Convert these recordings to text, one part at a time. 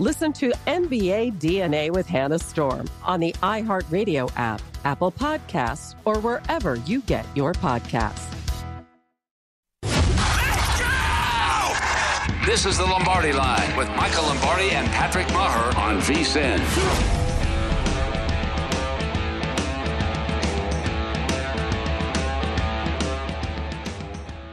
Listen to NBA DNA with Hannah Storm on the iHeartRadio app, Apple Podcasts, or wherever you get your podcasts. This is the Lombardi Line with Michael Lombardi and Patrick Meagher on VSIN.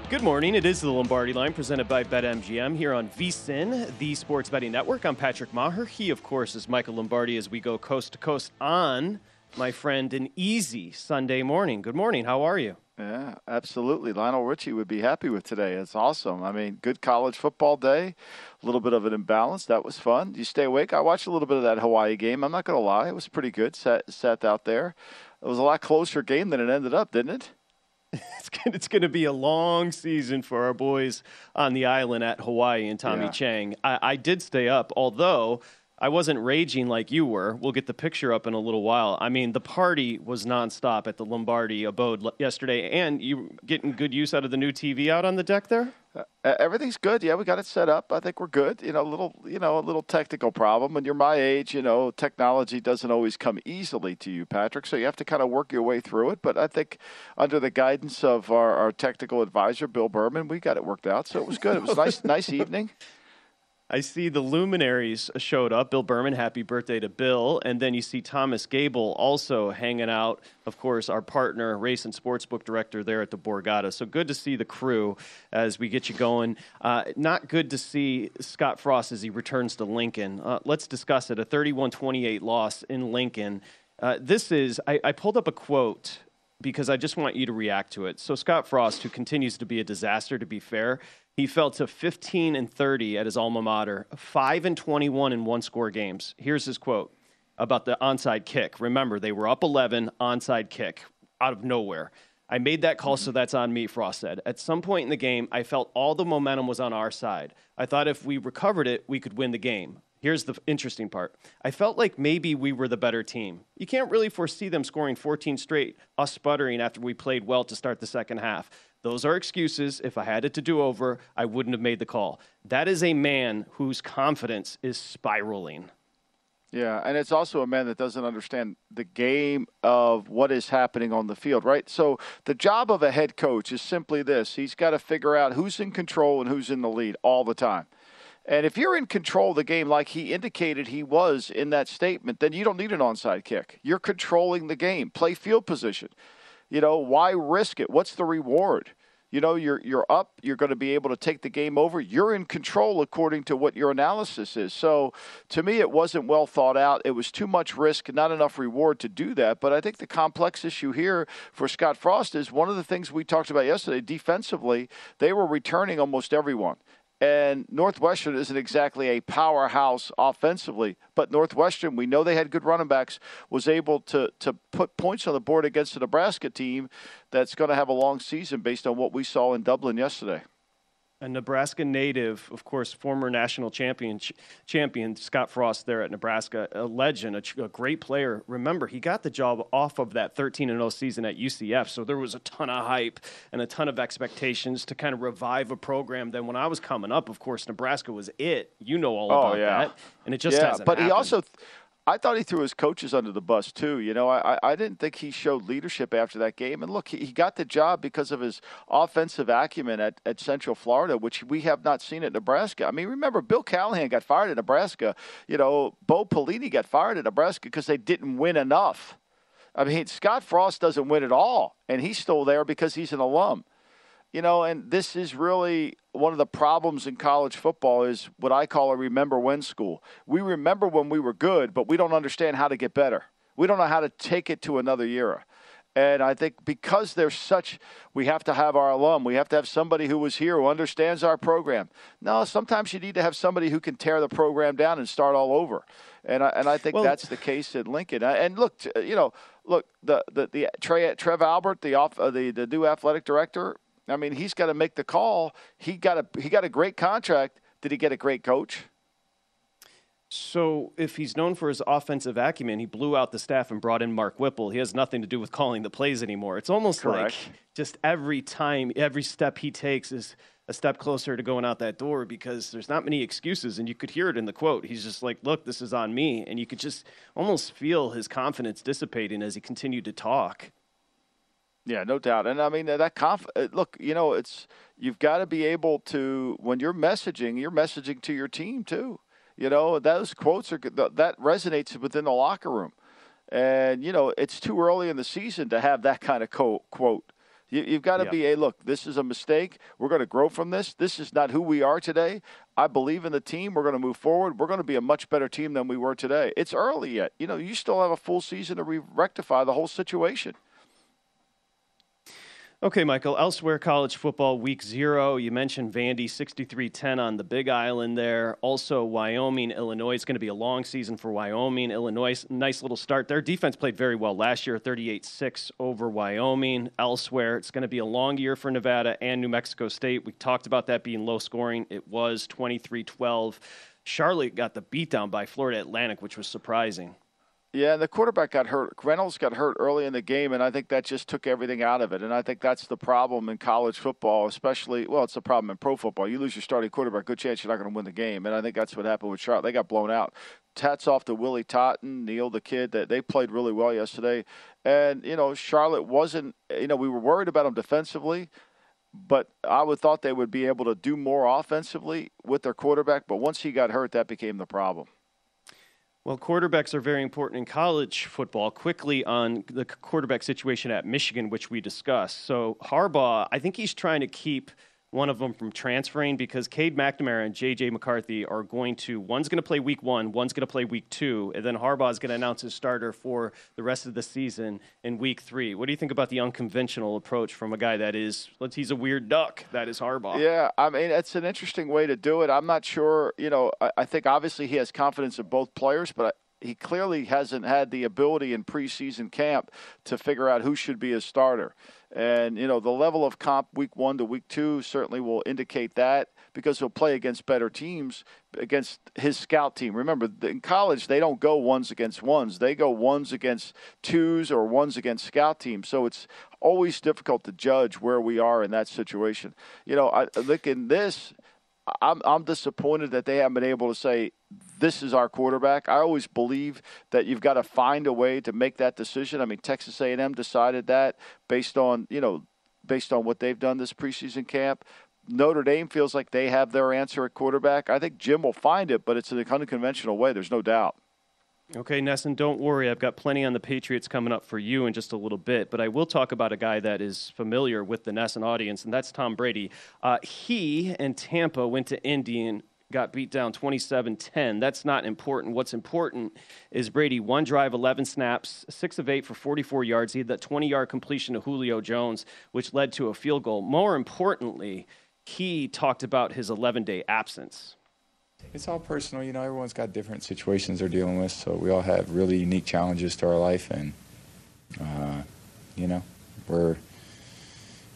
Good morning. It is the Lombardi Line presented by BetMGM here on VSIN, the Sports Betting Network. I'm Patrick Meagher. He, of course, is Michael Lombardi as we go coast to coast on, my friend, an easy Sunday morning. Good morning. How are you? Yeah, absolutely. Lionel Richie would be happy with today. It's awesome. I mean, good college football day, a little bit of an imbalance. That was fun. You stay awake. I watched a little bit of that Hawaii game. I'm not going to lie. It was pretty good. Sat, sat out there. It was a lot closer game than it ended up, didn't it? It's going, it's to be a long season for our boys on the island at Hawaii and Tommy Yeah. Chang. I, I did stay up, although I wasn't raging like you were. We'll get the picture up in a little while. I mean, the party was nonstop at the Lombardi abode yesterday, and you getting good use out of the new TV out on the deck there? Uh, everything's good. Yeah, we got it set up. I think we're good. You know, a little, you know, a little technical problem. When you're my age, you know, technology doesn't always come easily to you, Patrick. So you have to kind of work your way through it. But I think under the guidance of our, our technical advisor, Bill Berman, we got it worked out. So it was good. It was nice, nice evening. I see the luminaries showed up. Bill Berman, happy birthday to Bill. And then you see Thomas Gable also hanging out. Of course, our partner, race and sportsbook director there at the Borgata. So good to see the crew as we get you going. Uh, not good to see Scott Frost as he returns to Lincoln. Uh, let's discuss it. A 31 28 loss in Lincoln. Uh, this is, I, I pulled up a quote because I just want you to react to it. So Scott Frost, who continues to be a disaster, to be fair, he fell to 15 and 30 at his alma mater, 5 and 21 in one score games. Here's his quote about the onside kick. Remember, they were up 11, onside kick out of nowhere. I made that call, so mm-hmm. that's on me, Frost said. At some point in the game, I felt all the momentum was on our side. I thought if we recovered it, we could win the game. Here's the interesting part. I felt like maybe we were the better team. You can't really foresee them scoring 14 straight, us sputtering after we played well to start the second half. Those are excuses. If I had it to do over, I wouldn't have made the call. That is a man whose confidence is spiraling. Yeah, and it's also a man that doesn't understand the game of what is happening on the field, right? So the job of a head coach is simply this he's got to figure out who's in control and who's in the lead all the time. And if you're in control of the game like he indicated he was in that statement, then you don't need an onside kick. You're controlling the game. Play field position. You know, why risk it? What's the reward? You know, you're you're up, you're going to be able to take the game over. You're in control according to what your analysis is. So, to me it wasn't well thought out. It was too much risk, not enough reward to do that. But I think the complex issue here for Scott Frost is one of the things we talked about yesterday defensively, they were returning almost everyone. And Northwestern isn't exactly a powerhouse offensively, but Northwestern, we know they had good running backs, was able to to put points on the board against the Nebraska team that's going to have a long season based on what we saw in Dublin yesterday. A Nebraska native, of course, former national champion, champion Scott Frost there at Nebraska, a legend, a, a, great player. Remember, he got the job off of that 13 and 0 season at UCF, so there was a ton of hype and a ton of expectations to kind of revive a program. Then when I was coming up, of course, Nebraska was it. You know all oh, about yeah. that, and it just yeah, hasn't. But happened. he also. I thought he threw his coaches under the bus too. You know, I, I didn't think he showed leadership after that game. And look, he, got the job because of his offensive acumen at, at Central Florida, which we have not seen at Nebraska. I mean, remember Bill Callahan got fired at Nebraska. You know, Bo Pelini got fired at Nebraska because they didn't win enough. I mean, Scott Frost doesn't win at all, and he's still there because he's an alum. You know, and this is really one of the problems in college football is what I call a remember when school. We remember when we were good, but we don't understand how to get better. We don't know how to take it to another era. And I think because there's such, we have to have our alum. We have to have somebody who was here who understands our program. No, sometimes you need to have somebody who can tear the program down and start all over. And I, and I think well, that's the case at Lincoln. And look, you know, look the the, the Trey, Trev Albert, the off, uh, the the new athletic director, I mean, he's got to make the call. He got a he got a great contract. Did he get a great coach? So, if he's known for his offensive acumen, he blew out the staff and brought in Mark Whipple. He has nothing to do with calling the plays anymore. It's almost Correct. like just every time, every step he takes is a step closer to going out that door because there's not many excuses. And you could hear it in the quote. He's just like, Look, this is on me. And you could just almost feel his confidence dissipating as he continued to talk. Yeah, no doubt. And I mean that conf- uh, look, you know, it's you've got to be able to when you're messaging, you're messaging to your team too. You know, those quotes are that resonates within the locker room. And you know, it's too early in the season to have that kind of quote. You, have got to yeah. be a look. This is a mistake. We're going to grow from this. This is not who we are today. I believe in the team. We're going to move forward. We're going to be a much better team than we were today. It's early yet. You know, you still have a full season to re- rectify the whole situation. Okay, Michael. Elsewhere, college football week zero. You mentioned Vandy 63-10 on the Big Island there. Also, Wyoming, Illinois. It's going to be a long season for Wyoming. Illinois, nice little start. Their defense played very well last year, 38-6 over Wyoming. Elsewhere, it's going to be a long year for Nevada and New Mexico State. We talked about that being low scoring. It was 23-12. Charlotte got the beatdown by Florida Atlantic, which was surprising. Yeah, and the quarterback got hurt. Reynolds got hurt early in the game, and I think that just took everything out of it. And I think that's the problem in college football, especially. Well, it's the problem in pro football. You lose your starting quarterback, good chance you're not going to win the game. And I think that's what happened with Charlotte. They got blown out. Tats off to Willie Totten, Neil, the kid. That they played really well yesterday. And you know, Charlotte wasn't. You know, we were worried about them defensively but I would thought they would be able to do more offensively with their quarterback. But once he got hurt, that became the problem. Well, quarterbacks are very important in college football. Quickly on the quarterback situation at Michigan, which we discussed. So, Harbaugh, I think he's trying to keep one of them from transferring because Cade McNamara and J.J. McCarthy are going to, one's going to play week one, one's going to play week two, and then Harbaugh is going to announce his starter for the rest of the season in week three. What do you think about the unconventional approach from a guy that is, he's a weird duck, that is Harbaugh? Yeah, I mean, it's an interesting way to do it. I'm not sure, you know, I, I think obviously he has confidence in both players, but he clearly hasn't had the ability in preseason camp to figure out who should be his starter. And, you know, the level of comp week one to week two certainly will indicate that because he'll play against better teams against his scout team. Remember, in college, they don't go ones against ones, they go ones against twos or ones against scout teams. So it's always difficult to judge where we are in that situation. You know, I look in this. I'm, I'm disappointed that they haven't been able to say this is our quarterback. I always believe that you've got to find a way to make that decision. I mean, Texas A&M decided that based on you know based on what they've done this preseason camp. Notre Dame feels like they have their answer at quarterback. I think Jim will find it, but it's in an unconventional way. There's no doubt. Okay, NESN, don't worry. I've got plenty on the Patriots coming up for you in just a little bit, but I will talk about a guy that is familiar with the NESN audience, and that's Tom Brady. Uh, he and Tampa went to Indy and got beat down 27 10. That's not important. What's important is Brady, one drive, 11 snaps, six of eight for 44 yards. He had that 20 yard completion to Julio Jones, which led to a field goal. More importantly, he talked about his 11 day absence. It's all personal, you know. Everyone's got different situations they're dealing with, so we all have really unique challenges to our life, and uh, you know, we're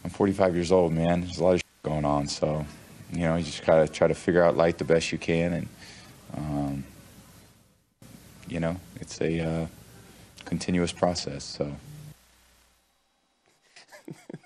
I'm 45 years old, man. There's a lot of going on, so you know, you just gotta try to figure out light the best you can, and um, you know, it's a uh, continuous process. So.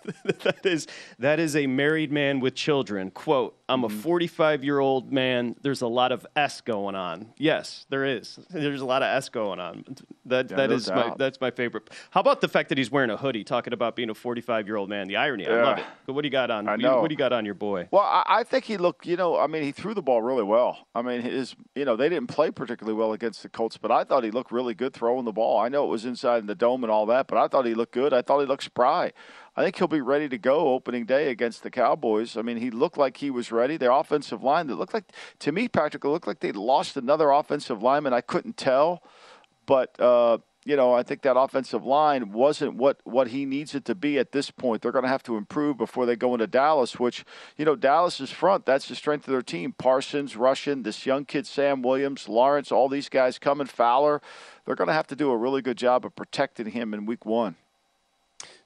that is that is a married man with children. Quote: I'm a mm-hmm. 45 year old man. There's a lot of s going on. Yes, there is. There's a lot of s going on. That Yeah, that no is my that's my favorite. How about the fact that he's wearing a hoodie, talking about being a 45 year old man? The irony. I love it. But what do you got on? I what do you- know. What do you got on your boy? Well, I, I think he looked. You know, I mean, he threw the ball really well. I mean, his. You know, they didn't play particularly well against the Colts, but I thought he looked really good throwing the ball. I know it was inside in the dome and all that, but I thought he looked good. I thought he looked spry. I think he'll be ready to go opening day against the Cowboys. I mean, he looked like he was ready. Their offensive line, that looked like to me, Patrick, it looked like they lost another offensive lineman. I couldn't tell, but. uh you know, I think that offensive line wasn't what, what he needs it to be at this point. They're going to have to improve before they go into Dallas, which, you know, Dallas's front, that's the strength of their team. Parsons, Russian, this young kid, Sam Williams, Lawrence, all these guys coming, Fowler. They're going to have to do a really good job of protecting him in week one.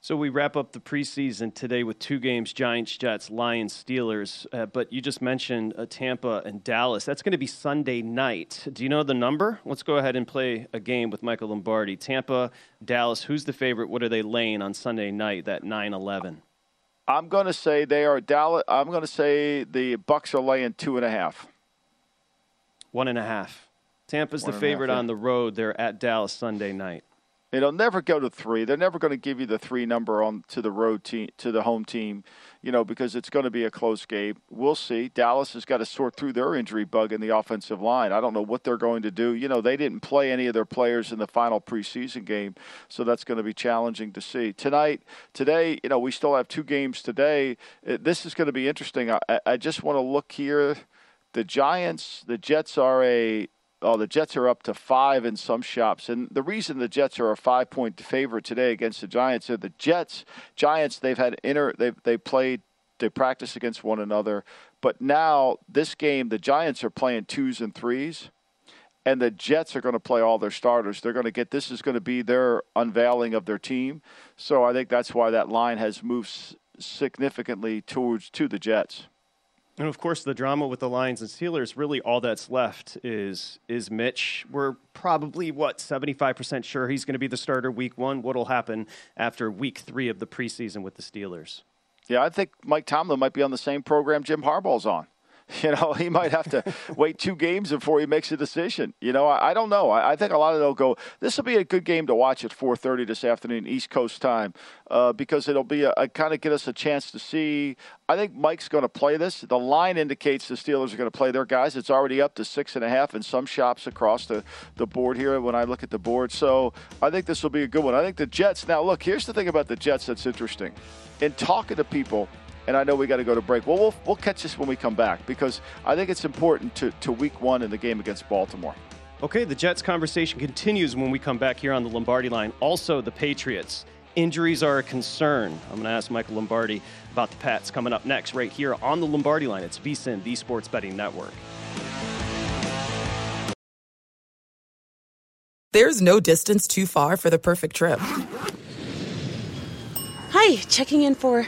So we wrap up the preseason today with two games: Giants, Jets, Lions, Steelers. Uh, but you just mentioned uh, Tampa and Dallas. That's going to be Sunday night. Do you know the number? Let's go ahead and play a game with Michael Lombardi. Tampa, Dallas. Who's the favorite? What are they laying on Sunday night? That 9-11? I'm going to say they are Dallas. I'm going to say the Bucs are laying two and a half. One and a half. Tampa's One the a half, favorite yeah. on the road. They're at Dallas Sunday night. It'll never go to three. They're never going to give you the three number on to the road team to the home team, you know, because it's going to be a close game. We'll see. Dallas has got to sort through their injury bug in the offensive line. I don't know what they're going to do. You know, they didn't play any of their players in the final preseason game, so that's going to be challenging to see tonight. Today, you know, we still have two games today. Uh, This is going to be interesting. I, I- I just want to look here. The Giants, the Jets are a Oh, the Jets are up to five in some shops, and the reason the Jets are a five-point favorite today against the Giants are the Jets. Giants they've had inner, they they played they practice against one another, but now this game the Giants are playing twos and threes, and the Jets are going to play all their starters. They're going to get this is going to be their unveiling of their team, so I think that's why that line has moved significantly towards to the Jets. And of course, the drama with the Lions and Steelers, really all that's left is is Mitch. We're probably what seventy five percent sure he's going to be the starter week one. What'll happen after week three of the preseason with the Steelers? Yeah, I think Mike Tomlin might be on the same program Jim Harbaugh's on. You know, he might have to wait two games before he makes a decision. You know, I, I don't know. I, I think a lot of they'll go. This will be a good game to watch at 4:30 this afternoon East Coast time, uh, because it'll be a, a kind of get us a chance to see. I think Mike's going to play this. The line indicates the Steelers are going to play their guys. It's already up to six and a half in some shops across the, the board here when I look at the board. So I think this will be a good one. I think the Jets. Now, look, here's the thing about the Jets that's interesting. In talking to people, and I know we got to go to break. Well, we'll we'll catch this when we come back because I think it's important to, to week one in the game against Baltimore. Okay, the Jets conversation continues when we come back here on the Lombardi line. Also, the Patriots. Injuries are a concern. I'm going to ask Michael Lombardi about the Pats coming up next, right here on the Lombardi line. It's VSIN, the Sports Betting Network. There's no distance too far for the perfect trip. Hi, checking in for.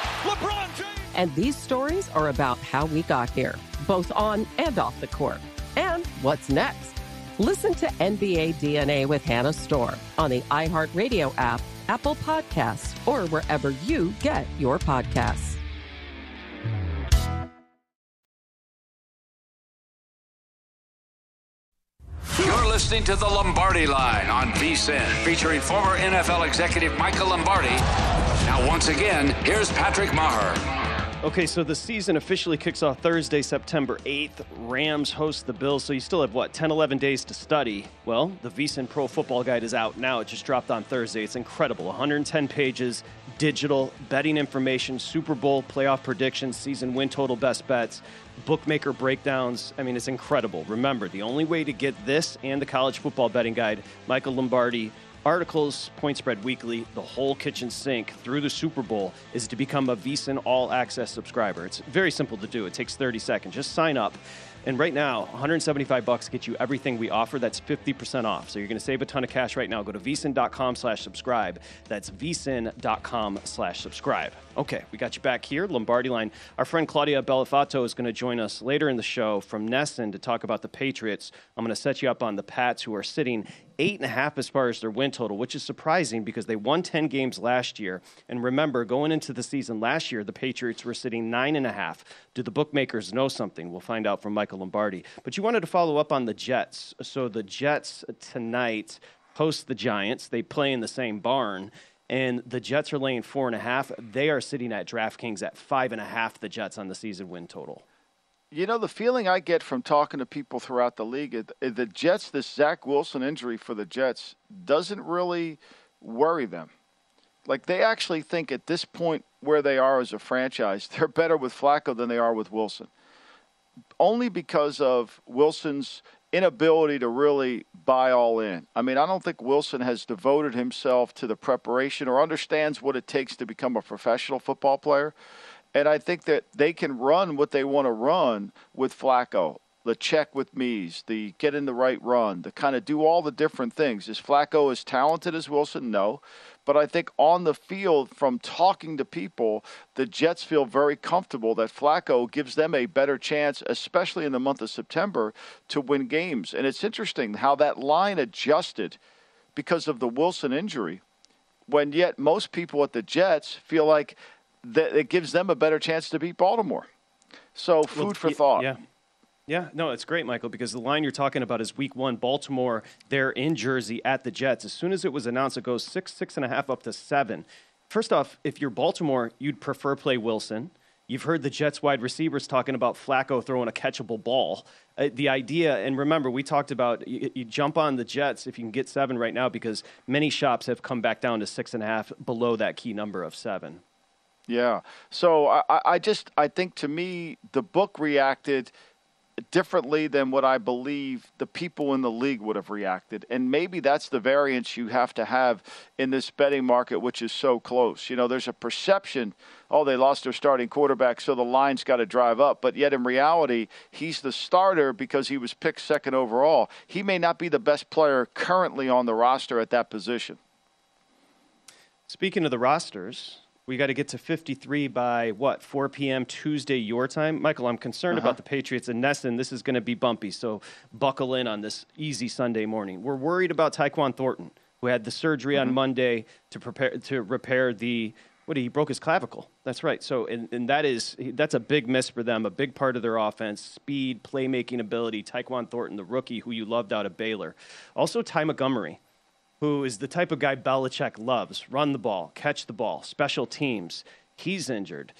And these stories are about how we got here, both on and off the court. And what's next? Listen to NBA DNA with Hannah Storm on the iHeartRadio app, Apple Podcasts, or wherever you get your podcasts. You're listening to the Lombardi Line on VSIN, featuring former NFL executive Michael Lombardi. Now, once again, here's Patrick Meagher. Okay, so the season officially kicks off Thursday, September 8th. Rams host the Bills, so you still have, what, 10, 11 days to study? Well, the VSIN Pro Football Guide is out now. It just dropped on Thursday. It's incredible. 110 pages, digital, betting information, Super Bowl playoff predictions, season win total best bets, bookmaker breakdowns. I mean, it's incredible. Remember, the only way to get this and the college football betting guide, Michael Lombardi, articles, Point Spread Weekly, the whole kitchen sink through the Super Bowl is to become a VSIN All Access subscriber. It's very simple to do. It takes 30 seconds. Just sign up. And right now, 175 bucks gets you everything we offer. That's 50% off. So you're going to save a ton of cash right now. Go to vsin.com slash subscribe. That's vsin.com slash subscribe. Okay, we got you back here, Lombardi line. Our friend Claudia Bellafato is going to join us later in the show from NESN to talk about the Patriots. I'm going to set you up on the Pats, who are sitting eight and a half as far as their win total, which is surprising because they won 10 games last year. And remember, going into the season last year, the Patriots were sitting nine and a half. Do the bookmakers know something? We'll find out from Michael Lombardi. But you wanted to follow up on the Jets. So the Jets tonight host the Giants. They play in the same barn and the Jets are laying four and a half. They are sitting at DraftKings at five and a half. The Jets on the season win total. You know the feeling I get from talking to people throughout the league, the Jets, this Zach Wilson injury for the Jets doesn't really worry them. Like they actually think at this point where they are as a franchise, they're better with Flacco than they are with Wilson. Only because of Wilson's inability to really buy all in. I mean, I don't think Wilson has devoted himself to the preparation or understands what it takes to become a professional football player. And I think that they can run what they want to run with Flacco. The check with Mees, the get in the right run, the kind of do all the different things. Is Flacco as talented as Wilson? No. But I think on the field, from talking to people, the Jets feel very comfortable that Flacco gives them a better chance, especially in the month of September, to win games. And it's interesting how that line adjusted because of the Wilson injury, when yet most people at the Jets feel like that it gives them a better chance to beat Baltimore. So, food well, for thought. Yeah. Yeah, no, it's great, Michael, because the line you're talking about is week one, Baltimore, they're in Jersey at the Jets. As soon as it was announced, it goes six, six and a half up to seven. First off, if you're Baltimore, you'd prefer play Wilson. You've heard the Jets wide receivers talking about Flacco throwing a catchable ball. Uh, the idea, and remember, we talked about you, you, jump on the Jets if you can get seven right now because many shops have come back down to six and a half below that key number of seven. Yeah. So I, I just, I think to me, the book reacted – differently than what I believe the people in the league would have reacted. And maybe that's the variance you have to have in this betting market, which is so close. You know, there's a perception, oh, they lost their starting quarterback, so the line's got to drive up. But yet in reality, he's the starter because he was picked second overall. He may not be the best player currently on the roster at that position. Speaking of the rosters, we got to get to 53 by what 4 p.m. Tuesday your time. Michael, I'm concerned uh-huh. about the Patriots and NESN. This is going to be bumpy, so buckle in on this easy Sunday morning. We're worried about Tyquan Thornton, who had the surgery mm-hmm. on Monday to prepare to repair the what he broke his clavicle. That's right. So and, and that is that's a big miss for them, a big part of their offense, speed, playmaking ability. Tyquan Thornton, the rookie who you loved out of Baylor. Also Ty Montgomery who is the type of guy Belichick loves run the ball, catch the ball, special teams. He's injured.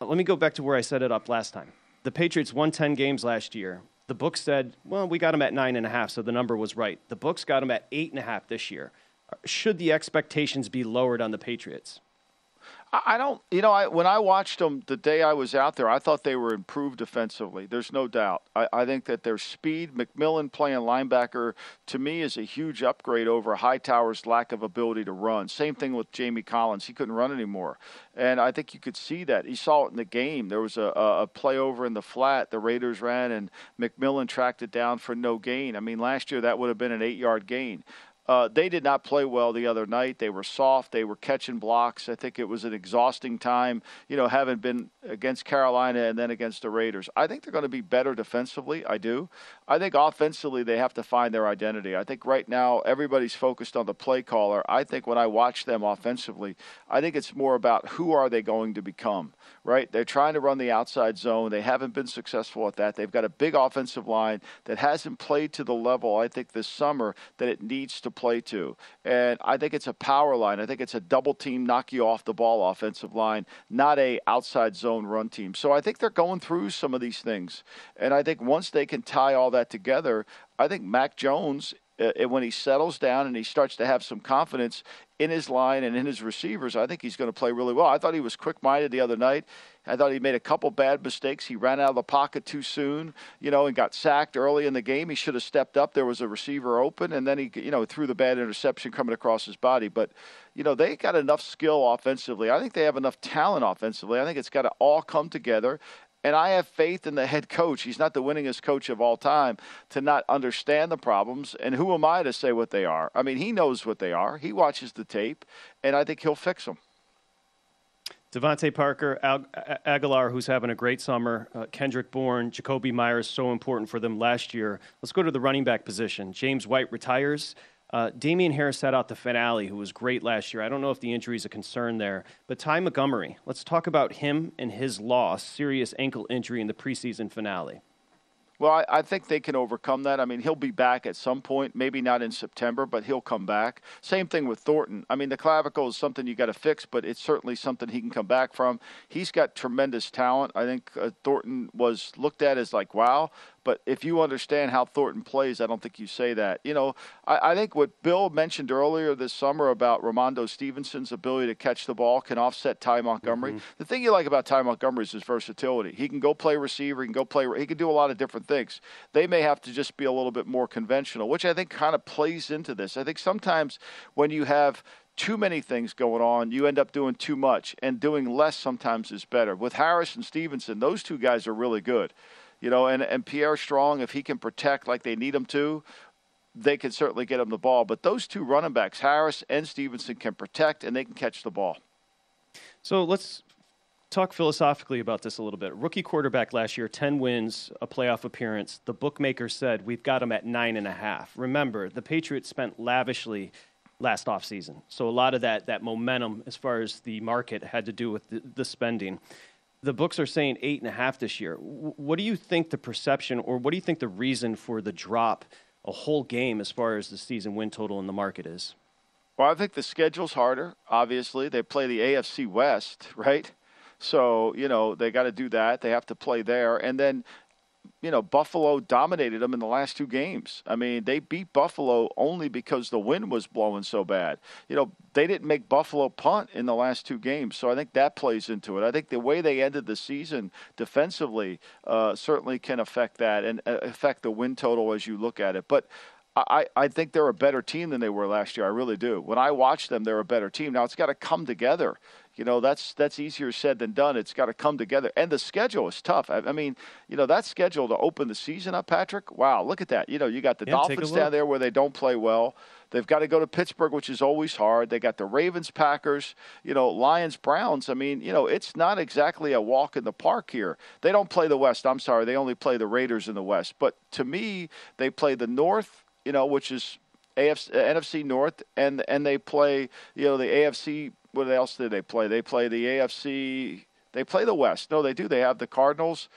Let me go back to where I set it up last time. The Patriots won 10 games last year. The book said, well, we got him at nine and a half, so the number was right. The books got him at eight and a half this year. Should the expectations be lowered on the Patriots? I don't, you know, I, when I watched them the day I was out there, I thought they were improved defensively. There's no doubt. I, I think that their speed, McMillan playing linebacker, to me is a huge upgrade over Hightower's lack of ability to run. Same thing with Jamie Collins. He couldn't run anymore. And I think you could see that. You saw it in the game. There was a, a play over in the flat the Raiders ran, and McMillan tracked it down for no gain. I mean, last year that would have been an eight yard gain. Uh, they did not play well the other night. They were soft. They were catching blocks. I think it was an exhausting time, you know, having been against Carolina and then against the Raiders. I think they're going to be better defensively. I do. I think offensively they have to find their identity. I think right now everybody's focused on the play caller. I think when I watch them offensively, I think it's more about who are they going to become, right? They're trying to run the outside zone. They haven't been successful at that. They've got a big offensive line that hasn't played to the level I think this summer that it needs to play to. And I think it's a power line. I think it's a double team knock you off the ball offensive line, not a outside zone run team. So I think they're going through some of these things. And I think once they can tie all that together, I think Mac Jones, uh, when he settles down and he starts to have some confidence in his line and in his receivers, I think he's going to play really well. I thought he was quick minded the other night. I thought he made a couple bad mistakes. He ran out of the pocket too soon, you know, and got sacked early in the game. He should have stepped up. There was a receiver open, and then he, you know, threw the bad interception coming across his body. But, you know, they got enough skill offensively. I think they have enough talent offensively. I think it's got to all come together. And I have faith in the head coach. He's not the winningest coach of all time to not understand the problems. And who am I to say what they are? I mean, he knows what they are. He watches the tape, and I think he'll fix them. DeVante Parker, Agholor, who's having a great summer, uh, Kendrick Bourne, Jakobi Meyers, so important for them last year. Let's go to the running back position. James White retires. Uh, Damien Harris sat out the finale, who was great last year. I don't know if the injury is a concern there, but Ty Montgomery. Let's talk about him and his loss, serious ankle injury in the preseason finale. Well, I, I, think they can overcome that. I mean, he'll be back at some point, maybe not in September, but he'll come back. Same thing with Thornton. I mean, the clavicle is something you got to fix, but it's certainly something he can come back from. He's got tremendous talent. I think uh, Thornton was looked at as like, wow, but if you understand how Thornton plays, I don't think you say that. You know, I, I think what Bill mentioned earlier this summer about Rhamondre Stevenson's ability to catch the ball can offset Ty Montgomery. Mm-hmm. The thing you like about Ty Montgomery is his versatility. He can go play receiver, he can go play, he can do a lot of different things. They may have to just be a little bit more conventional, which I think kind of plays into this. I think sometimes when you have too many things going on, you end up doing too much, and doing less sometimes is better. With Harris and Stevenson, those two guys are really good. You know, and, and Pierre Strong, if he can protect like they need him to, they can certainly get him the ball. But those two running backs, Harris and Stevenson, can protect and they can catch the ball. So let's talk philosophically about this a little bit. Rookie quarterback last year, 10 wins, a playoff appearance. The bookmaker said we've got him at nine and a half. Remember, the Patriots spent lavishly last offseason. So a lot of that, that momentum as far as the market had to do with the, the spending the books are saying eight and a half this year. What do you think the perception, or what do you think the reason for the drop a whole game as far as the season win total in the market is? Well, I think the schedule's harder. Obviously, they play the AFC West, right? So you know they got to do that. They have to play there, and then you know, Buffalo dominated them in the last two games. I mean, they beat Buffalo only because the wind was blowing so bad. You know, they didn't make Buffalo punt in the last two games, so I think that plays into it. I think the way they ended the season defensively uh, certainly can affect that and uh, affect the win total as you look at it. But I, I think they're a better team than they were last year. I really do. When I watch them, they're a better team. Now it's got to come together you know that's that's easier said than done. It's got to come together, and the schedule is tough. I, I, mean, you know that schedule to open the season up, Patrick. Wow, look at that. You know, you got the yeah, Dolphins down there where they don't play well. They've got to go to Pittsburgh, which is always hard. They got the Ravens, Packers, you know, Lions, Browns. I mean, you know, it's not exactly a walk in the park here. They don't play the West. I'm sorry, they only play the Raiders in the West. But to me, they play the North, you know, which is AFC, NFC North, and and they play, you know, the AFC what else did they play? They play the AFC. They play the West. No, they do. They have the Cardinals.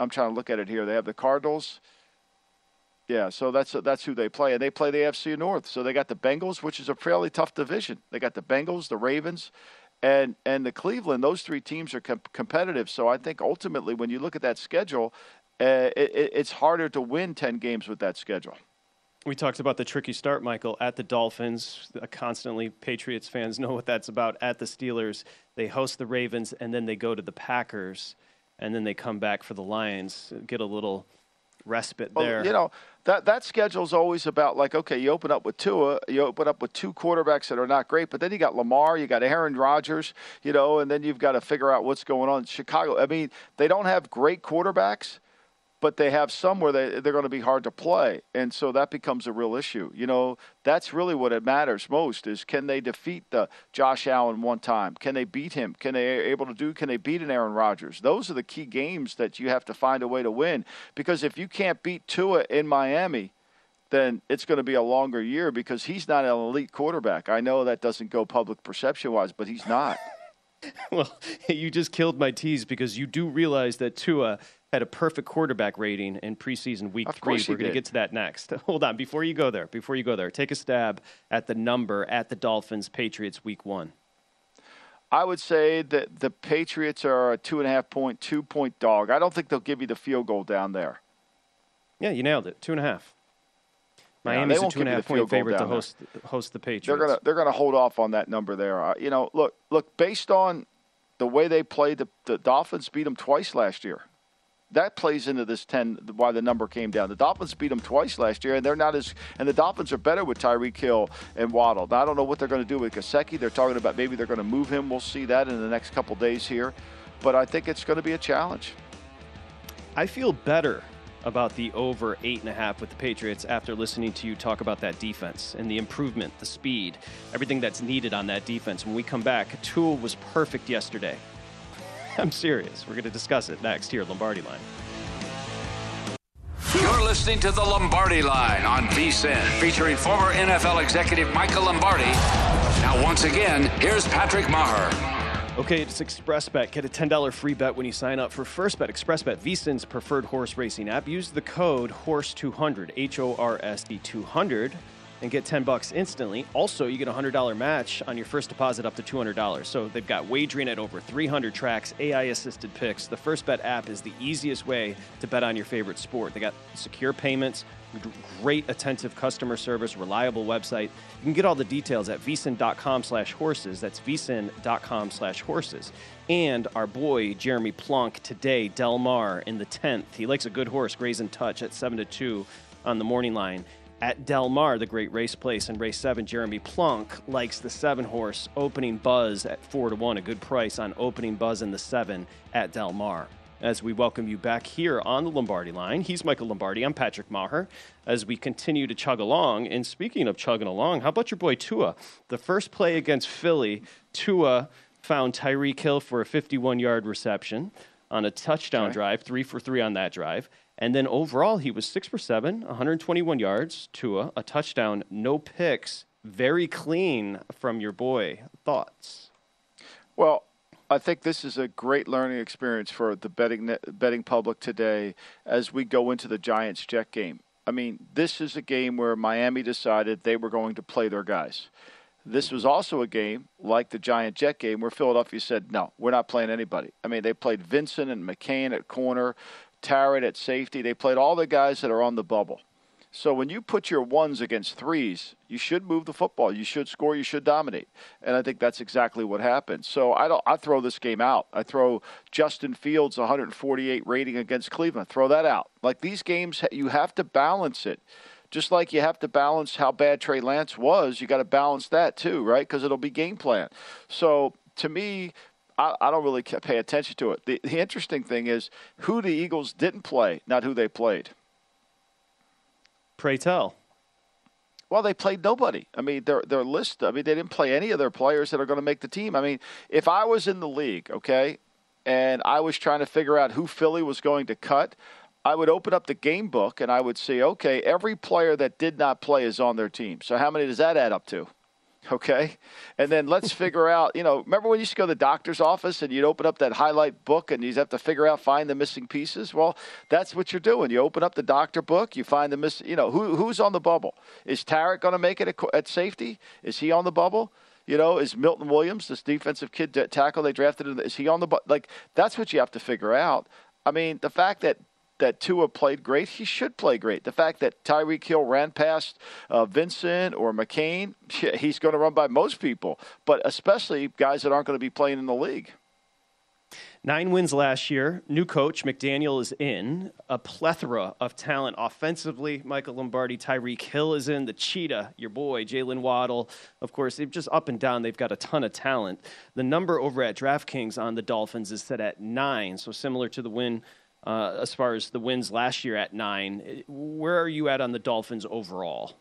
I'm trying to look at it here. They have the Cardinals. Yeah, so that's that's who they play, and they play the AFC North. So they got the Bengals, which is a fairly tough division. They got the Bengals, the Ravens, and and the Cleveland. Those three teams are com- competitive. So I think ultimately, when you look at that schedule, uh, it, it's harder to win ten games with that schedule. We talked about the tricky start, Michael, at the Dolphins. Uh, constantly, Patriots fans know what that's about. At the Steelers, they host the Ravens, and then they go to the Packers, and then they come back for the Lions. Get a little respite there. Well, you know that that schedule is always about like okay, you open up with Tua, you open up with two quarterbacks that are not great, but then you got Lamar, you got Aaron Rodgers, you know, and then you've got to figure out what's going on in Chicago. I mean, they don't have great quarterbacks, but they have some where they, they're going to be hard to play. And so that becomes a real issue. You know, that's really what it matters most is can they defeat the Josh Allen one time? Can they beat him? Can they able to do, can they beat an Aaron Rodgers? Those are the key games that you have to find a way to win. Because if you can't beat Tua in Miami, then it's going to be a longer year because he's not an elite quarterback. I know that doesn't go public perception wise, but he's not. well, you just killed my tease because you do realize that Tua had a perfect quarterback rating in preseason week of three. We're going to get to that next. Hold on. Before you go there, before you go there, take a stab at the number at the Dolphins Patriots week one. I would say that the Patriots are a two and a half point, two point dog. I don't think they'll give you the field goal down there. Yeah, you nailed it. Two and a half. Miami's yeah, a two and a half point favorite to host there. host the Patriots. They're gonna they're gonna hold off on that number there. Uh, you know, look look based on the way they played, the, the Dolphins beat them twice last year that plays into this 10 why the number came down. The Dolphins beat them twice last year, and they're not as and the Dolphins are better with Tyreek Hill and Waddle. Now, I don't know what they're going to do with Gesicki. They're talking about maybe they're going to move him. We'll see that in the next couple days here, but I think it's going to be a challenge. I feel better about the over eight and a half with the Patriots after listening to you talk about that defense and the improvement, the speed, everything that's needed on that defense. When we come back, Tua was perfect yesterday. I'm serious. We're going to discuss it next here, at Lombardi Line. You're listening to the Lombardi Line on VSIN, featuring former NFL executive Michael Lombardi. Now, once again, here's Patrick Meagher. Okay, it's ExpressBet. Get a $10 free bet when you sign up for First Bet. ExpressBet, VSIN's preferred horse racing app. Use the code HORSE200, H O R S E 200 and get 10 bucks instantly. Also, you get a $100 match on your first deposit up to $200. So they've got wagering at over 300 tracks, AI assisted picks. The First Bet app is the easiest way to bet on your favorite sport. They got secure payments, great attentive customer service, reliable website. You can get all the details at vsin.com slash horses. That's vsin.com slash horses. And our boy Jeremy Plonk today, Del Mar in the 10th. He likes a good horse, Graze and Touch at 7 to 2 on the morning line at Del Mar, the great race place in race seven. Jeremy Plonk likes the seven horse opening buzz at four to one, a good price on opening buzz in the seven at Del Mar. As we welcome you back here on the Lombardi line, he's Michael Lombardi. I'm Patrick Meagher. As we continue to chug along, and speaking of chugging along, how about your boy Tua? The first play against Philly, Tua found Tyreek Hill for a 51 yard reception on a touchdown okay. drive, three for three on that drive. And then overall, he was six for seven, 121 yards, Tua, a touchdown, no picks, very clean from your boy. Thoughts? Well, I think this is a great learning experience for the betting betting public today as we go into the Giants Jet game. I mean, this is a game where Miami decided they were going to play their guys. This was also a game like the Giant Jet game where Philadelphia said, "No, we're not playing anybody." I mean, they played Vincent and McCain at corner. Tarrant at safety. They played all the guys that are on the bubble. So when you put your ones against threes, you should move the football. You should score. You should dominate. And I think that's exactly what happened. So I don't. I throw this game out. I throw Justin Fields 148 rating against Cleveland. Throw that out. Like these games, you have to balance it. Just like you have to balance how bad Trey Lance was, you got to balance that too, right? Because it'll be game plan. So to me, I, I, don't really pay attention to it. The, the interesting thing is who the Eagles didn't play, not who they played. Pray tell. Well, they played nobody. I mean, their their list. I mean, they didn't play any of their players that are going to make the team. I mean, if I was in the league, okay, and I was trying to figure out who Philly was going to cut, I would open up the game book and I would see, okay, every player that did not play is on their team. So how many does that add up to? Okay? And then let's figure out, you know, remember when you used to go to the doctor's office and you'd open up that highlight book and you'd have to figure out, find the missing pieces? Well, that's what you're doing. You open up the doctor book, you find the missing, you know, who, who's on the bubble? Is Tarek going to make it at, at safety? Is he on the bubble? You know, is Milton Williams, this defensive kid tackle they drafted, is he on the bubble? like? That's what you have to figure out. I mean, the fact that that Tua played great, he should play great. The fact that Tyreek Hill ran past uh, Vincent or McCain, he's going to run by most people, but especially guys that aren't going to be playing in the league. Nine wins last year. New coach McDaniel is in. A plethora of talent offensively. Michael Lombardi, Tyreek Hill is in. The Cheetah, your boy Jaylen Waddle. Of course, they've just up and down. They've got a ton of talent. The number over at DraftKings on the Dolphins is set at nine, so similar to the win uh, as far as the wins last year at nine. Where are you at on the Dolphins overall?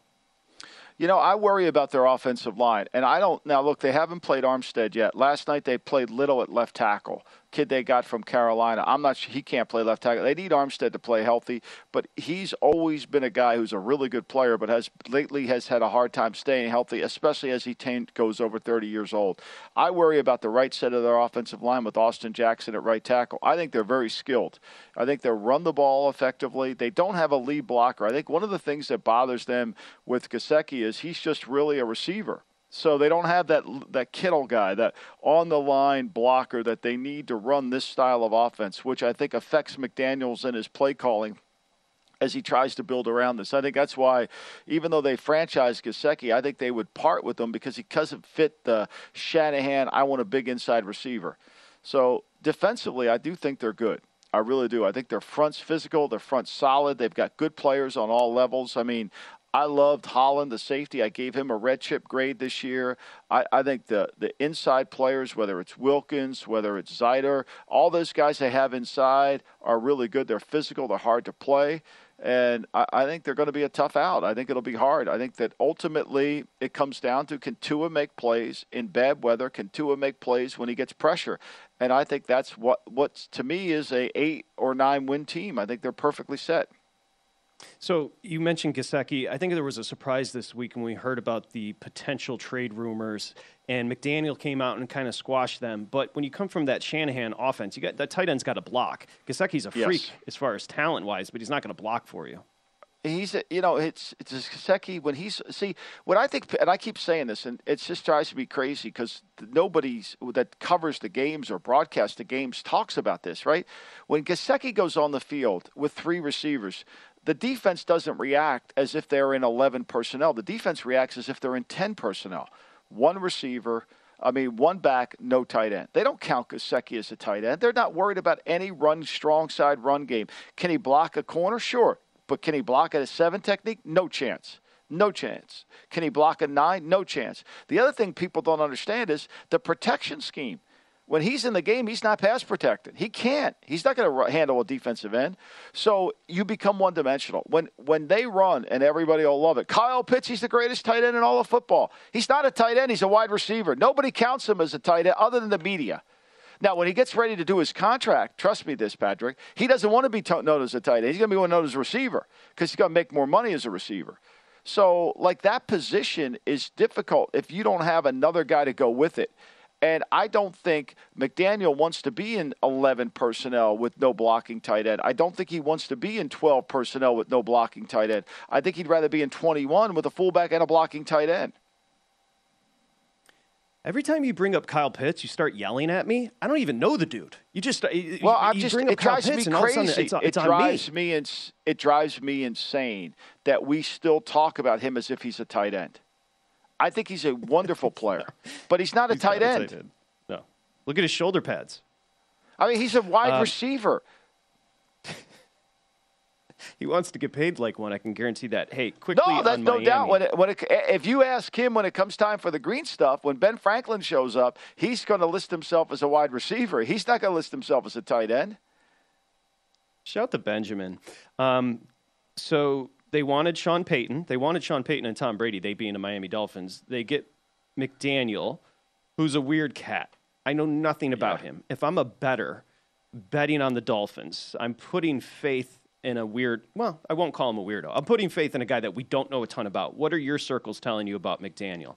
You know, I worry about their offensive line. And I don't. Now, look, they haven't played Armstead yet. Last night they played Little at left tackle kid they got from Carolina. I'm not sure he can't play left tackle. They need Armstead to play healthy, but he's always been a guy who's a really good player, but has lately has had a hard time staying healthy, especially as he t- goes over 30 years old. I worry about the right side of their offensive line with Austin Jackson at right tackle. I think they're very skilled. I think they run the ball effectively. They don't have a lead blocker. I think one of the things that bothers them with Gesicki is he's just really a receiver. So they don't have that that Kittle guy, that on the line blocker that they need to run this style of offense, which I think affects McDaniels and his play calling as he tries to build around this. I think that's why, even though they franchise Gesicki, I think they would part with him because he doesn't fit the Shanahan. I want a big inside receiver. So defensively, I do think they're good. I really do. I think their front's physical, their front's solid. They've got good players on all levels. I mean, I loved Holland, the safety. I gave him a red chip grade this year. I, I, think the, the inside players, whether it's Wilkins, whether it's Zeiter, all those guys they have inside are really good. They're physical, they're hard to play. And I, I think they're going to be a tough out. I think it'll be hard. I think that ultimately it comes down to can Tua make plays in bad weather? Can Tua make plays when he gets pressure? And I think that's what, what to me is a eight or nine win team. I think they're perfectly set. So you mentioned Gesicki. I think there was a surprise this week when we heard about the potential trade rumors, and McDaniel came out and kind of squashed them. But when you come from that Shanahan offense, you got that tight end's got to block. Gesicki's a freak yes. as far as talent wise, but he's not going to block for you. He's, you know, it's it's Gesicki when he's see what I think, and I keep saying this, and it just drives me crazy because nobody that covers the games or broadcasts the games talks about this, right? When Gesicki goes on the field with three receivers, the defense doesn't react as if they're in 11 personnel. The defense reacts as if they're in 10 personnel. One receiver, I mean, one back, no tight end. They don't count Gesicki as a tight end. They're not worried about any run, strong side run game. Can he block a corner? Sure. But can he block at a seven technique? No chance. No chance. Can he block a nine? No chance. The other thing people don't understand is the protection scheme when he's in the game, he's not pass protected. He can't. He's not going to handle a defensive end. So you become one dimensional. When when they run, and everybody will love it. Kyle Pitts, he's the greatest tight end in all of football. He's not a tight end. He's a wide receiver. Nobody counts him as a tight end other than the media. Now, when he gets ready to do his contract, trust me, this Patrick, he doesn't want to be known as a tight end. He's going to be known as a receiver because he's going to make more money as a receiver. So, like that position is difficult if you don't have another guy to go with it. And I don't think McDaniel wants to be in 11 personnel with no blocking tight end. I don't think he wants to be in 12 personnel with no blocking tight end. I think he'd rather be in 21 with a fullback and a blocking tight end. Every time you bring up Kyle Pitts, you start yelling at me. I don't even know the dude. You just uh, well, you, I'm just it drives Pitts me crazy. It's, it's it drives me. me ins- it drives me insane that we still talk about him as if he's a tight end. I think he's a wonderful player, but he's not a, he's tight, not end. a tight end. No. Look at his shoulder pads. I mean, he's a wide uh, receiver. he wants to get paid like one. I can guarantee that. Hey, quickly. No, that's no Miami. doubt. When it, when it, if you ask him when it comes time for the green stuff, when Ben Franklin shows up, he's going to list himself as a wide receiver. He's not going to list himself as a tight end. Shout to Benjamin. Um, so they wanted Sean Payton. They wanted Sean Payton and Tom Brady, they being the Miami Dolphins. They get McDaniel, who's a weird cat. I know nothing about yeah. him. If I'm a better betting on the Dolphins, I'm putting faith in a weird, well, I won't call him a weirdo. I'm putting faith in a guy that we don't know a ton about. What are your circles telling you about McDaniel?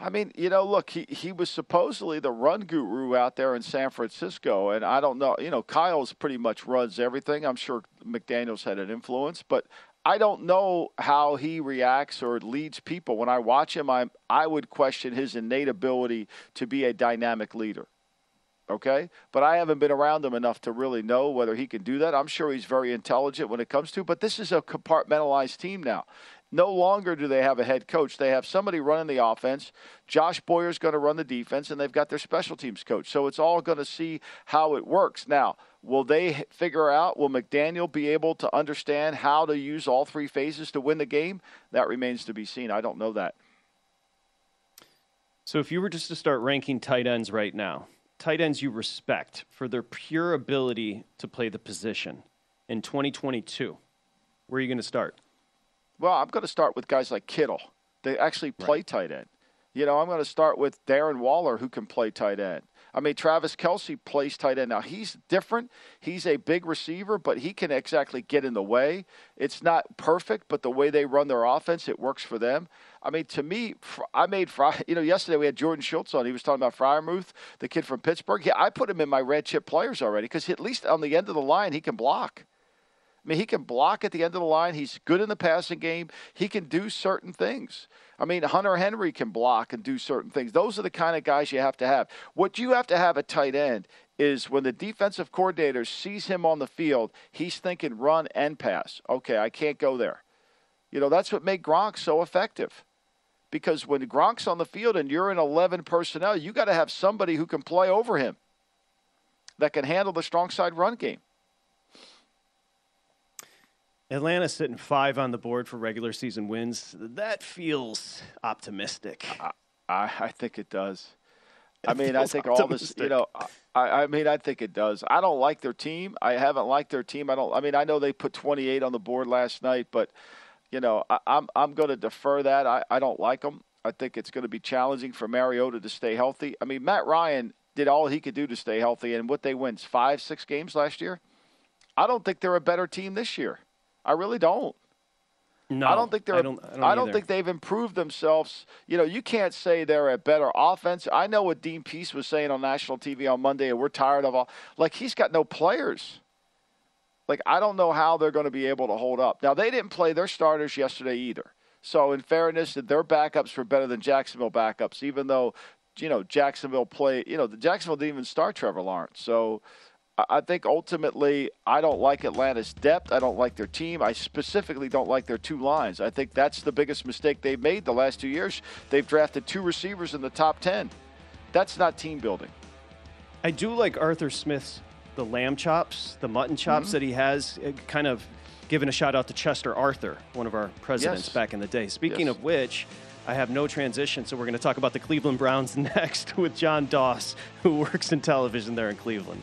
I mean, you know, look, he, he was supposedly the run guru out there in San Francisco, and I don't know, you know, Kyle's pretty much runs everything. I'm sure McDaniels had an influence, but I don't know how he reacts or leads people. When I watch him, I I would question his innate ability to be a dynamic leader. Okay, but I haven't been around him enough to really know whether he can do that. I'm sure he's very intelligent when it comes to, but this is a compartmentalized team now. No longer do they have a head coach. They have somebody running the offense. Josh Boyer's going to run the defense, and they've got their special teams coach. So it's all going to see how it works. Now, will they figure out, will McDaniel be able to understand how to use all three phases to win the game? That remains to be seen. I don't know that. So if you were just to start ranking tight ends right now, tight ends you respect for their pure ability to play the position in 2022, where are you going to start? Well, I'm going to start with guys like Kittle. They actually play right. tight end. You know, I'm going to start with Darren Waller, who can play tight end. I mean, Travis Kelce plays tight end. Now, he's different. He's a big receiver, but he can exactly get in the way. It's not perfect, but the way they run their offense, it works for them. I mean, to me, I made Fry. You know, yesterday we had Jordan Schultz on. He was talking about Freiermuth, the kid from Pittsburgh. Yeah, I put him in my red chip players already because at least on the end of the line he can block. I mean, he can block at the end of the line. He's good in the passing game. He can do certain things. I mean, Hunter Henry can block and do certain things. Those are the kind of guys you have to have. What you have to have at tight end is when the defensive coordinator sees him on the field, he's thinking run and pass. Okay, I can't go there. You know, that's what made Gronk so effective. Because when Gronk's on the field and you're in 11 personnel, you got to have somebody who can play over him that can handle the strong side run game. Atlanta sitting five on the board for regular season wins. That feels optimistic. I, I, I think it does. It I mean, I think optimistic. all this, you know, I, I mean, I think it does. I don't like their team. I haven't liked their team. I don't. I mean, I know they put 28 on the board last night, but you know, I, I'm I'm going to defer that. I, I don't like them. I think it's going to be challenging for Mariota to stay healthy. I mean, Matt Ryan did all he could do to stay healthy, and what they wins five, six games last year. I don't think they're a better team this year. I really don't. No, I don't think they're. I don't, I don't, I don't think they've improved themselves. You know, you can't say they're a better offense. I know what Dean Pees was saying on national TV on Monday, and we're tired of all. Like he's got no players. Like I don't know how they're going to be able to hold up. Now they didn't play their starters yesterday either. So in fairness, their backups were better than Jacksonville backups, even though you know Jacksonville play. You know, the Jacksonville didn't even start Trevor Lawrence. So I think ultimately, I don't like Atlanta's depth. I don't like their team. I specifically don't like their two lines. I think that's the biggest mistake they've made the last two years. They've drafted two receivers in the top 10. That's not team building. I do like Arthur Smith's the lamb chops, the mutton chops mm-hmm. that he has, uh, kind of giving a shout out to Chester Arthur, one of our presidents yes. back in the day. Speaking yes. of which, I have no transition, so we're going to talk about the Cleveland Browns next with Jon Doss, who works in television there in Cleveland.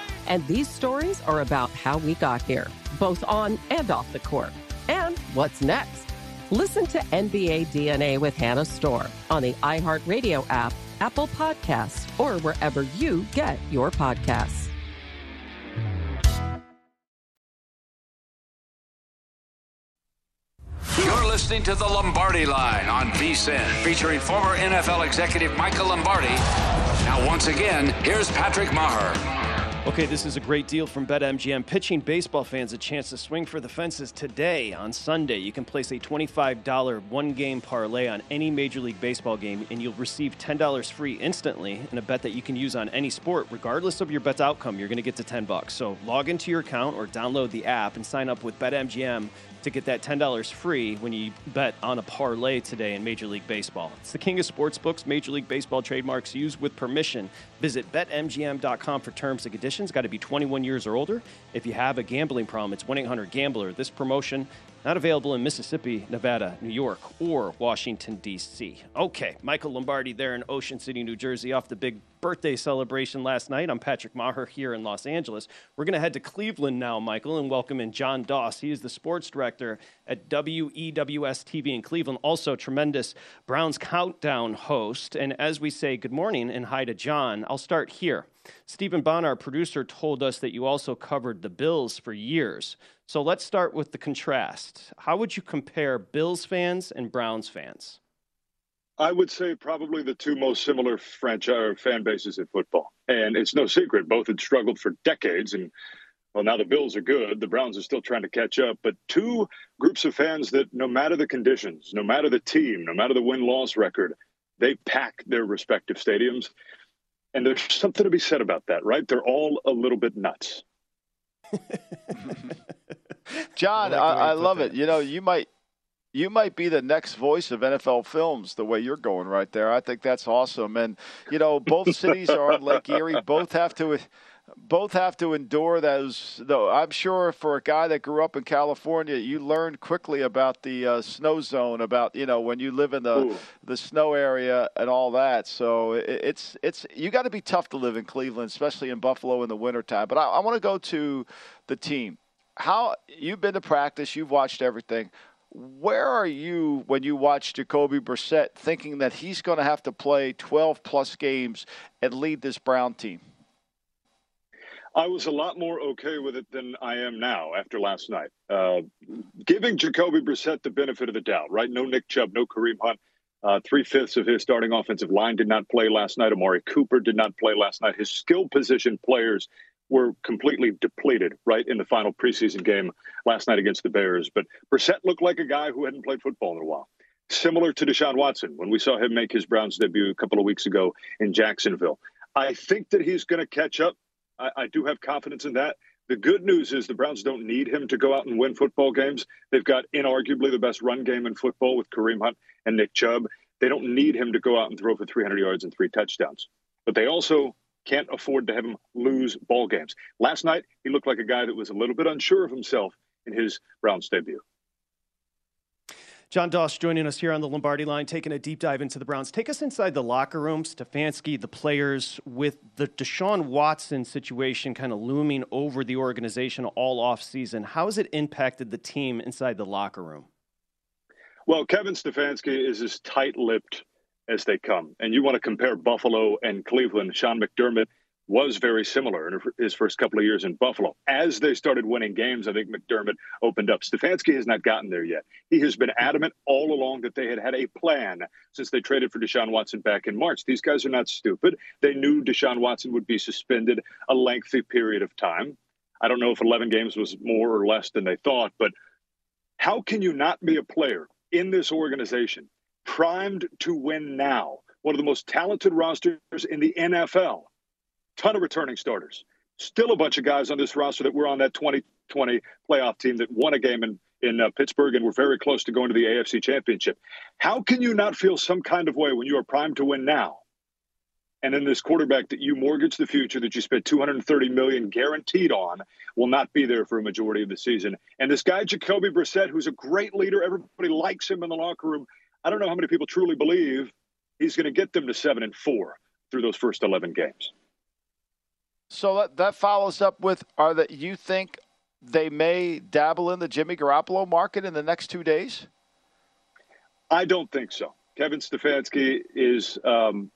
And these stories are about how we got here, both on and off the court. And what's next? Listen to NBA DNA with Hannah Storm on the iHeartRadio app, Apple Podcasts, or wherever you get your podcasts. You're listening to the Lombardi Line on VSIN, featuring former NFL executive Michael Lombardi. Now, once again, here's Patrick Meagher. Okay, this is a great deal from BetMGM. Pitching baseball fans a chance to swing for the fences today on Sunday. You can place a $25 one game parlay on any Major League Baseball game, and you'll receive $10 free instantly in a bet that you can use on any sport. Regardless of your bet's outcome, you're going to get to 10 bucks. So log into your account or download the app and sign up with BetMGM to get that $10 free when you bet on a parlay today in Major League Baseball. It's the king of sportsbooks, Major League Baseball trademarks used with permission. Visit betmgm.com for terms and conditions. Got to be 21 years or older. If you have a gambling problem, it's 1 800 Gambler. This promotion not available in Mississippi, Nevada, New York, or Washington, D.C. Okay, Michael Lombardi there in Ocean City, New Jersey, off the big birthday celebration last night. I'm Patrick Meagher here in Los Angeles. We're going to head to Cleveland now, Michael, and welcome in Jon Doss. He is the sports director at WEWS TV in Cleveland, also tremendous Browns Countdown host. And as we say good morning and hi to Jon, I'll start here. Stephen Bond, our producer, told us that you also covered the Bills for years. So let's start with the contrast. How would you compare Bills fans and Browns fans? I would say probably the two most similar franchise uh, fan bases in football. And it's no secret, both had struggled for decades. And well, now the Bills are good. The Browns are still trying to catch up. But two groups of fans that, no matter the conditions, no matter the team, no matter the win loss record, they pack their respective stadiums. And there's something to be said about that, right? They're all a little bit nuts. Jon, I, I love it. You know, you might you might be the next voice of NFL films the way you're going right there. I think that's awesome. And you know, both cities are on Lake Erie. Both have to both have to endure those. Though I'm sure for a guy that grew up in California, you learned quickly about the uh, snow zone, about you know when you live in the Ooh. the snow area and all that. So it, it's it's you got to be tough to live in Cleveland, especially in Buffalo in the wintertime. But I, I want to go to the team. How you've been to practice, you've watched everything. Where are you when you watch Jacoby Brissett thinking that he's going to have to play 12 plus games and lead this Brown team? I was a lot more okay with it than I am now after last night. Uh, giving Jacoby Brissett the benefit of the doubt, right? No Nick Chubb, no Kareem Hunt. Uh, Three fifths of his starting offensive line did not play last night. Amari Cooper did not play last night. His skill position players were completely depleted right in the final preseason game last night against the Bears. But Brissett looked like a guy who hadn't played football in a while. Similar to Deshaun Watson when we saw him make his Browns debut a couple of weeks ago in Jacksonville. I think that he's going to catch up. I, I do have confidence in that. The good news is the Browns don't need him to go out and win football games. They've got inarguably the best run game in football with Kareem Hunt and Nick Chubb. They don't need him to go out and throw for 300 yards and three touchdowns. But they also can't afford to have him lose ball games. Last night, he looked like a guy that was a little bit unsure of himself in his Browns debut. Jon Doss joining us here on the Lombardi line, taking a deep dive into the Browns. Take us inside the locker room, Stefanski, the players, with the Deshaun Watson situation kind of looming over the organization all off season. How has it impacted the team inside the locker room? Well, Kevin Stefanski is as tight lipped as they come. And you want to compare Buffalo and Cleveland. Sean McDermott was very similar in his first couple of years in Buffalo. As they started winning games, I think McDermott opened up. Stefanski has not gotten there yet. He has been adamant all along that they had had a plan since they traded for Deshaun Watson back in March. These guys are not stupid. They knew Deshaun Watson would be suspended a lengthy period of time. I don't know if 11 games was more or less than they thought, but how can you not be a player in this organization primed to win now? One of the most talented rosters in the NFL ton of returning starters. still a bunch of guys on this roster that were on that 2020 playoff team that won a game in in uh, Pittsburgh and were very close to going to the AFC Championship. How can you not feel some kind of way when you are primed to win now? And then this quarterback that you mortgage the future that you spent 230 million guaranteed on will not be there for a majority of the season. And this guy Jacoby Brissett, who's a great leader, everybody likes him in the locker room. I don't know how many people truly believe he's going to get them to seven and four through those first 11 games. So that, that follows up with are that you think they may dabble in the Jimmy Garoppolo market in the next two days? I don't think so. Kevin Stefanski is um,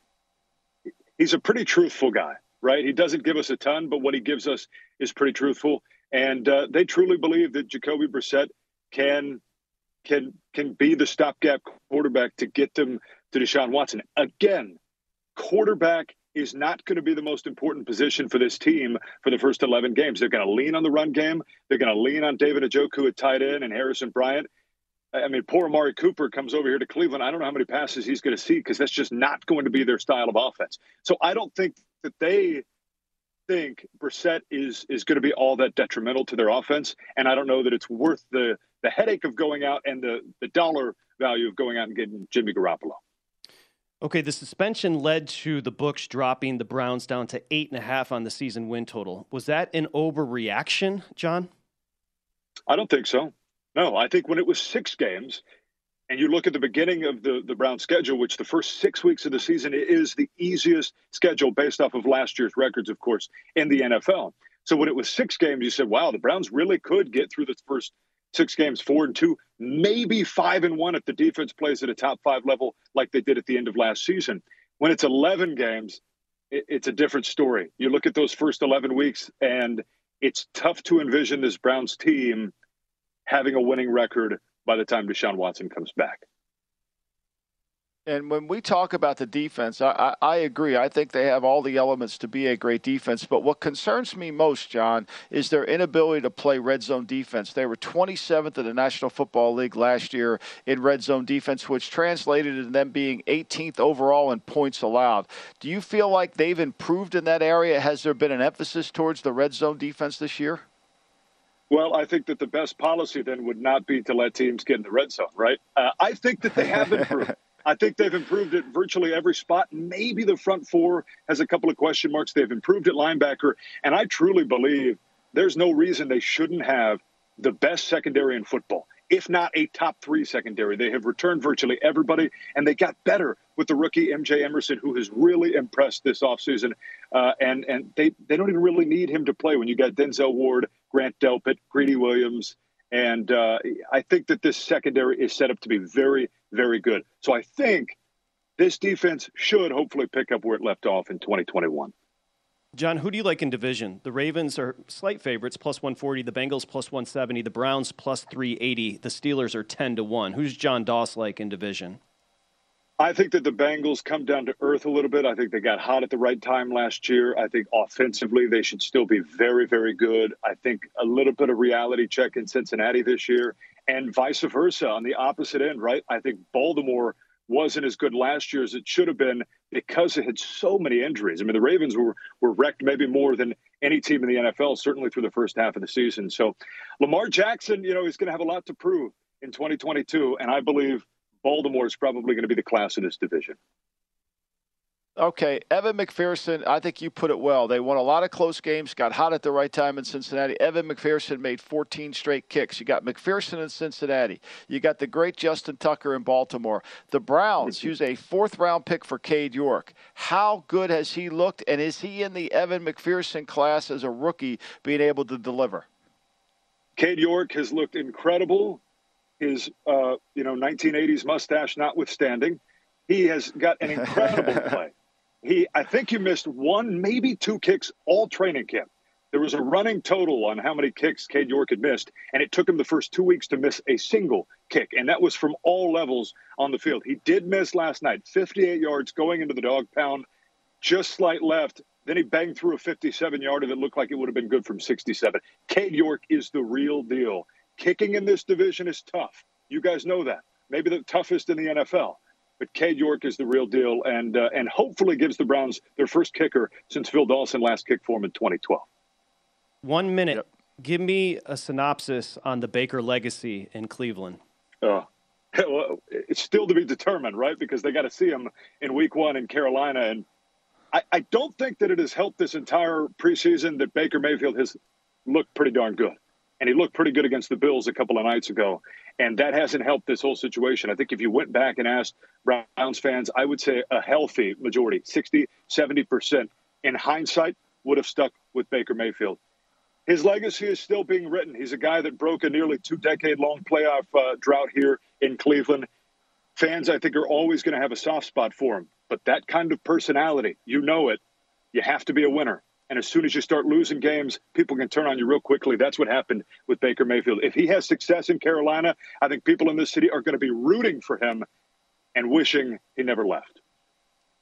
he's a pretty truthful guy, right? He doesn't give us a ton, but what he gives us is pretty truthful. And uh, they truly believe that Jacoby Brissett can can can be the stopgap quarterback to get them to Deshaun Watson. Again, quarterback is not going to be the most important position for this team for the first 11 games. They're going to lean on the run game. They're going to lean on David Njoku at tight end and Harrison Bryant. I mean, poor Amari Cooper comes over here to Cleveland. I don't know how many passes he's going to see because that's just not going to be their style of offense. So I don't think that they think Brissett is is going to be all that detrimental to their offense, and I don't know that it's worth the the headache of going out and the the dollar value of going out and getting Jimmy Garoppolo. Okay, the suspension led to the books dropping the Browns down to eight and a half on the season win total. Was that an overreaction, Jon? I don't think so. No, I think when it was six games, and you look at the beginning of the, the Brown schedule, which the first six weeks of the season is the easiest schedule based off of last year's records, of course, in the NFL. So when it was six games, you said, wow, the Browns really could get through the first six games, four and two, maybe five and one if the defense plays at a top five level like they did at the end of last season. When it's 11 games, it, it's a different story. You look at those first 11 weeks, and it's tough to envision this Browns team having a winning record by the time Deshaun Watson comes back. And when we talk about the defense, I, I, I, agree. I think they have all the elements to be a great defense. But what concerns me most, Jon, is their inability to play red zone defense. They were 27th in the National Football League last year in red zone defense, which translated in them being 18th overall in points allowed. Do you feel like they've improved in that area? Has there been an emphasis towards the red zone defense this year? Well, I think that the best policy then would not be to let teams get in the red zone, right? Uh, I think that they have improved. I think they've improved at virtually every spot. Maybe the front four has a couple of question marks. They've improved at linebacker. And I truly believe there's no reason they shouldn't have the best secondary in football, if not a top three secondary. They have returned virtually everybody, and they got better with the rookie MJ Emerson, who has really impressed this offseason. Uh, and and they, they don't even really need him to play when you got Denzel Ward, Grant Delpit, Greedy Williams. And uh, I think that this secondary is set up to be very, very good. So I think this defense should hopefully pick up where it left off in 2021. Jon, who do you like in division? The Ravens are slight favorites, plus 140. The Bengals, plus 170. The Browns, plus 380. The Steelers are 10 to 1. Who's Jon Doss like in division? I think that the Bengals come down to earth a little bit. I think they got hot at the right time last year. I think offensively they should still be very, very good. I think a little bit of reality check in Cincinnati this year and vice versa on the opposite end, right? I think Baltimore wasn't as good last year as it should have been because it had so many injuries. I mean, the Ravens were were wrecked maybe more than any team in the NFL, certainly through the first half of the season. So Lamar Jackson, you know, he's going to have a lot to prove in 2022, and I believe Baltimore is probably going to be the class of this division. Okay, Evan McPherson, I think you put it well. They won a lot of close games, got hot at the right time in Cincinnati. Evan McPherson made 14 straight kicks. You got McPherson in Cincinnati. You got the great Justin Tucker in Baltimore. The Browns use a fourth round pick for Cade York. How good has he looked, and is he in the Evan McPherson class as a rookie being able to deliver? Cade York has looked incredible his uh, you know 1980s mustache notwithstanding, he has got an incredible play. He, I think you missed one, maybe two kicks all training camp. There was a running total on how many kicks Cade York had missed, and it took him the first two weeks to miss a single kick, and that was from all levels on the field. He did miss last night, 58 yards going into the dog pound, just slight left. Then he banged through a 57 yarder that looked like it would have been good from 67. Cade York is the real deal. Kicking in this division is tough. You guys know that. Maybe the toughest in the NFL. But Cade York is the real deal, and uh, and hopefully gives the Browns their first kicker since Phil Dawson last kicked for him in 2012. One minute. Yep. Give me a synopsis on the Baker legacy in Cleveland. Oh, well, it's still to be determined, right? Because they got to see him in Week One in Carolina, and I, I don't think that it has helped this entire preseason that Baker Mayfield has looked pretty darn good, and he looked pretty good against the Bills a couple of nights ago, and that hasn't helped this whole situation. I think if you went back and asked Browns fans, I would say a healthy majority, 60, 70 percent, in hindsight, would have stuck with Baker Mayfield his legacy is still being written. He's a guy that broke a nearly two decade long playoff uh, drought here in Cleveland. Fans, I think, are always going to have a soft spot for him. But that kind of personality, you know it. You have to be a winner. And as soon as you start losing games, people can turn on you real quickly. That's what happened with Baker Mayfield. If he has success in Carolina, I think people in this city are going to be rooting for him and wishing he never left.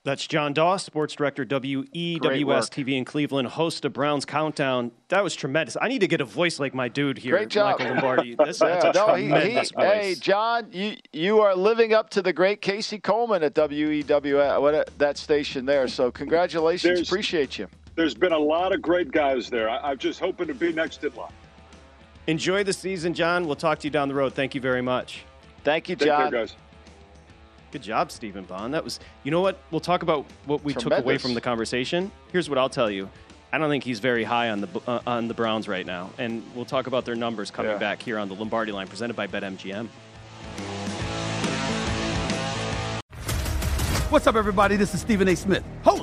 That's Jon Doss, sports director, WEWS TV in Cleveland, host of Browns Countdown. That was tremendous. I need to get a voice like my dude here, Great job. Michael Lombardi. This, yeah, that's a no, tremendous he, he, voice. Hey, Jon, you you are living up to the great Casey Coleman at WEWS, what that station there. So congratulations, there's, appreciate you. There's been a lot of great guys there. I, I'm just hoping to be next in line. Enjoy the season, Jon. We'll talk to you down the road. Thank you very much. Thank you, Jon. Take care, guys. Good job, Stephen Bond. That was, you know what? We'll talk about what we Tremendous. took away from the conversation. Here's what I'll tell you. I don't think he's very high on the uh, on the Browns right now, and we'll talk about their numbers coming yeah. back here on the Lombardi line, presented by BetMGM. What's up, everybody? This is Stephen A. Smith, host